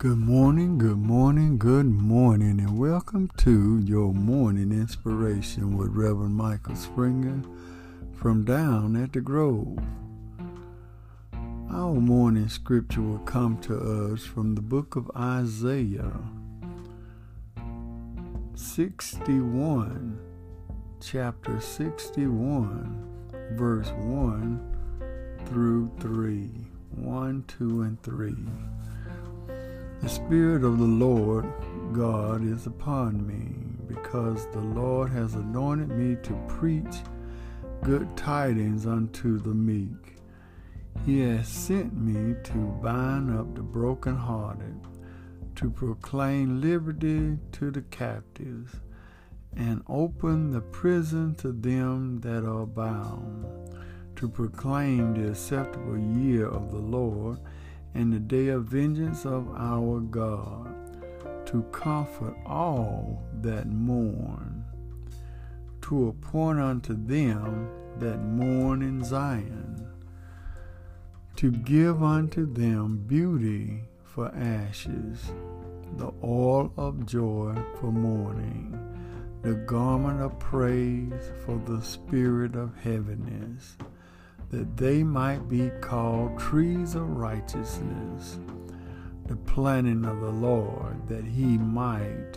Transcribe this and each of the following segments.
Good morning, good morning, good morning, and welcome to your morning inspiration with Reverend Michael Springer from down at the Grove. Our morning scripture will come to us from the book of Isaiah 61, chapter 61, verse 1 through 3. 1, 2, and 3. The Spirit of the Lord God is upon me, because the Lord has anointed me to preach good tidings unto the meek. He has sent me to bind up the brokenhearted, to proclaim liberty to the captives, and open the prison to them that are bound, to proclaim the acceptable year of the Lord and the day of vengeance of our God, to comfort all that mourn, to appoint unto them that mourn in Zion, to give unto them beauty for ashes, the oil of joy for mourning, the garment of praise for the spirit of heaviness that they might be called trees of righteousness, the planting of the Lord, that he might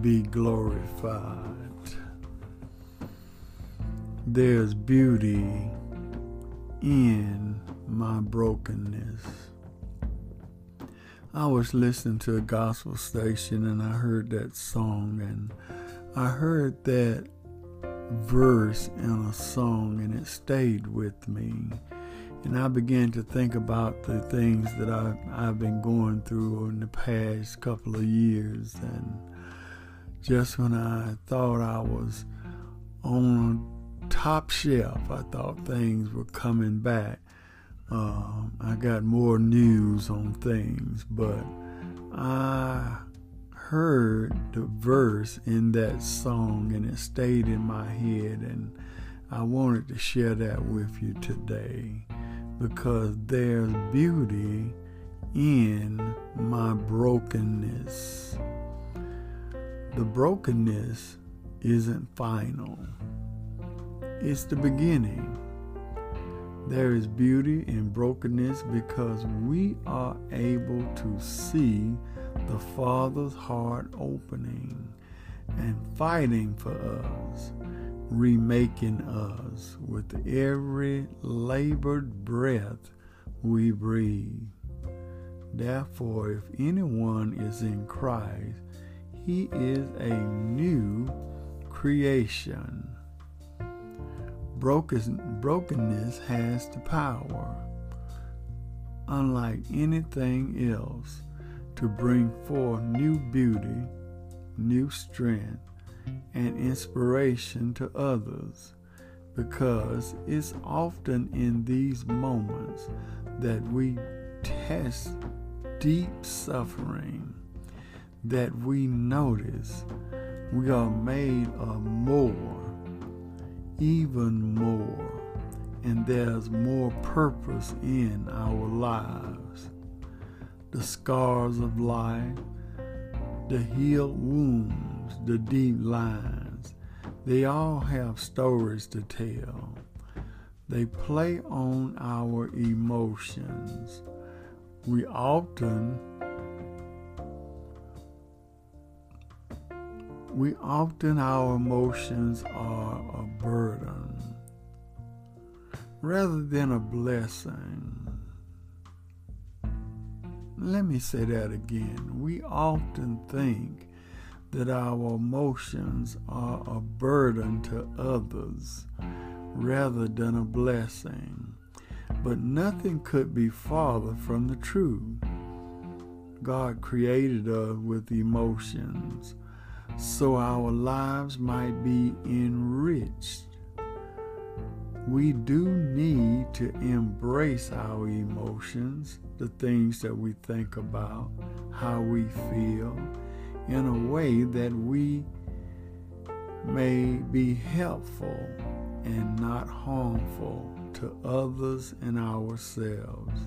be glorified. There's beauty in my brokenness. I was listening to a gospel station and I heard that song, and I heard that verse in a song and it stayed with me. And I began to think about the things that I, I've been going through in the past couple of years. And just when I thought I was on top shelf, I thought things were coming back. Uh, I got more news on things, but I heard the verse in that song and it stayed in my head and I wanted to share that with you today because there's beauty in my brokenness. The brokenness isn't final. It's the beginning. There is beauty in brokenness because we are able to see the Father's heart opening and fighting for us, remaking us with every labored breath we breathe. Therefore, if anyone is in Christ, he is a new creation. Brokenness has the power, unlike anything else, to bring forth new beauty, new strength, and inspiration to others because it's often in these moments that we test deep suffering that we notice we are made of more, even more, and there's more purpose in our lives the scars of life, the healed wounds, the deep lines. They all have stories to tell. They play on our emotions. We often we often our emotions are a burden rather than a blessing. Let me say that again. We often think that our emotions are a burden to others rather than a blessing. But nothing could be farther from the truth. God created us with emotions so our lives might be enriched we do need to embrace our emotions, the things that we think about, how we feel, in a way that we may be helpful and not harmful to others and ourselves.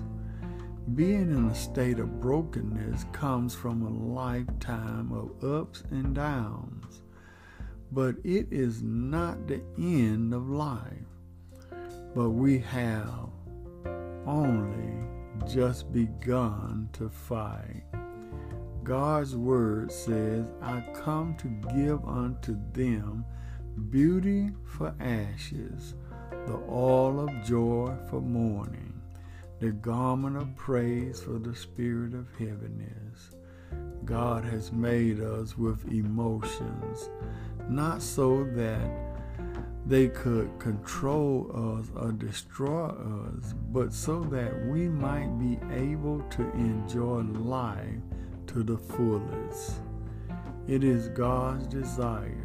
Being in a state of brokenness comes from a lifetime of ups and downs, but it is not the end of life. But we have only just begun to fight. God's word says, I come to give unto them beauty for ashes, the oil of joy for mourning the garment of praise for the spirit of heaviness. God has made us with emotions, not so that they could control us or destroy us, but so that we might be able to enjoy life to the fullest. It is God's desire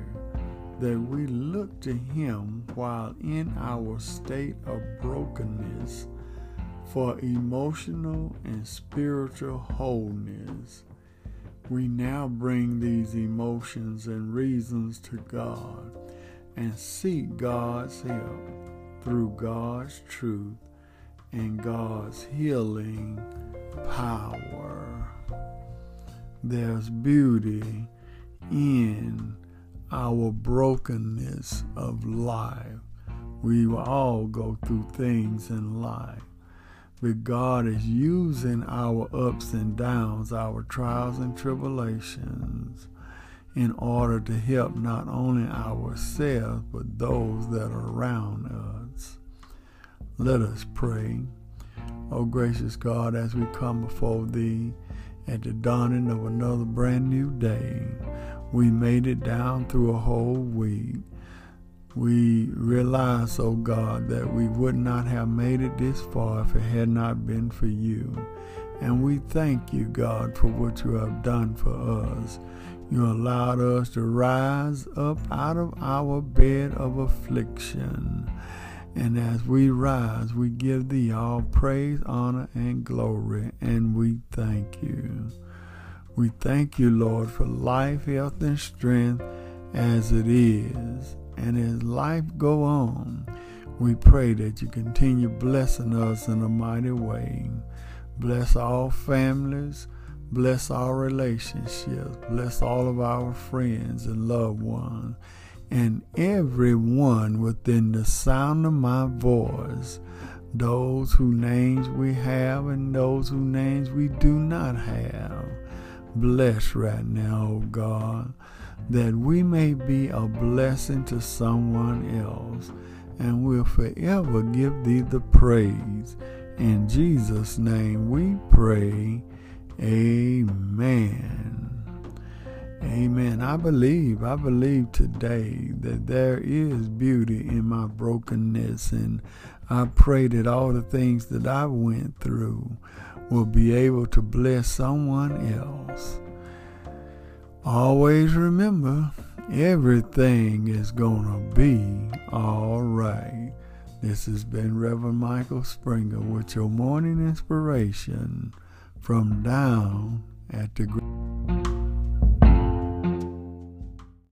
that we look to Him while in our state of brokenness for emotional and spiritual wholeness. We now bring these emotions and reasons to God and seek God's help through God's truth and God's healing power. There's beauty in our brokenness of life. We all go through things in life. God is using our ups and downs, our trials and tribulations, in order to help not only ourselves, but those that are around us. Let us pray. Oh, gracious God, as we come before Thee at the dawning of another brand new day, we made it down through a whole week. We realize, oh God, that we would not have made it this far if it had not been for you. And we thank you, God, for what you have done for us. You allowed us to rise up out of our bed of affliction. And as we rise, we give thee all praise, honor, and glory, and we thank you. We thank you, Lord, for life, health, and strength as it is and as life go on, we pray that you continue blessing us in a mighty way. Bless all families, bless our relationships, bless all of our friends and loved ones, and everyone within the sound of my voice, those whose names we have and those whose names we do not have. Bless right now, O God that we may be a blessing to someone else and will forever give thee the praise. In Jesus' name we pray. Amen. Amen. I believe, I believe today that there is beauty in my brokenness, and I pray that all the things that I went through will be able to bless someone else. Always remember, everything is going to be all right. This has been Reverend Michael Springer with your morning inspiration from down at the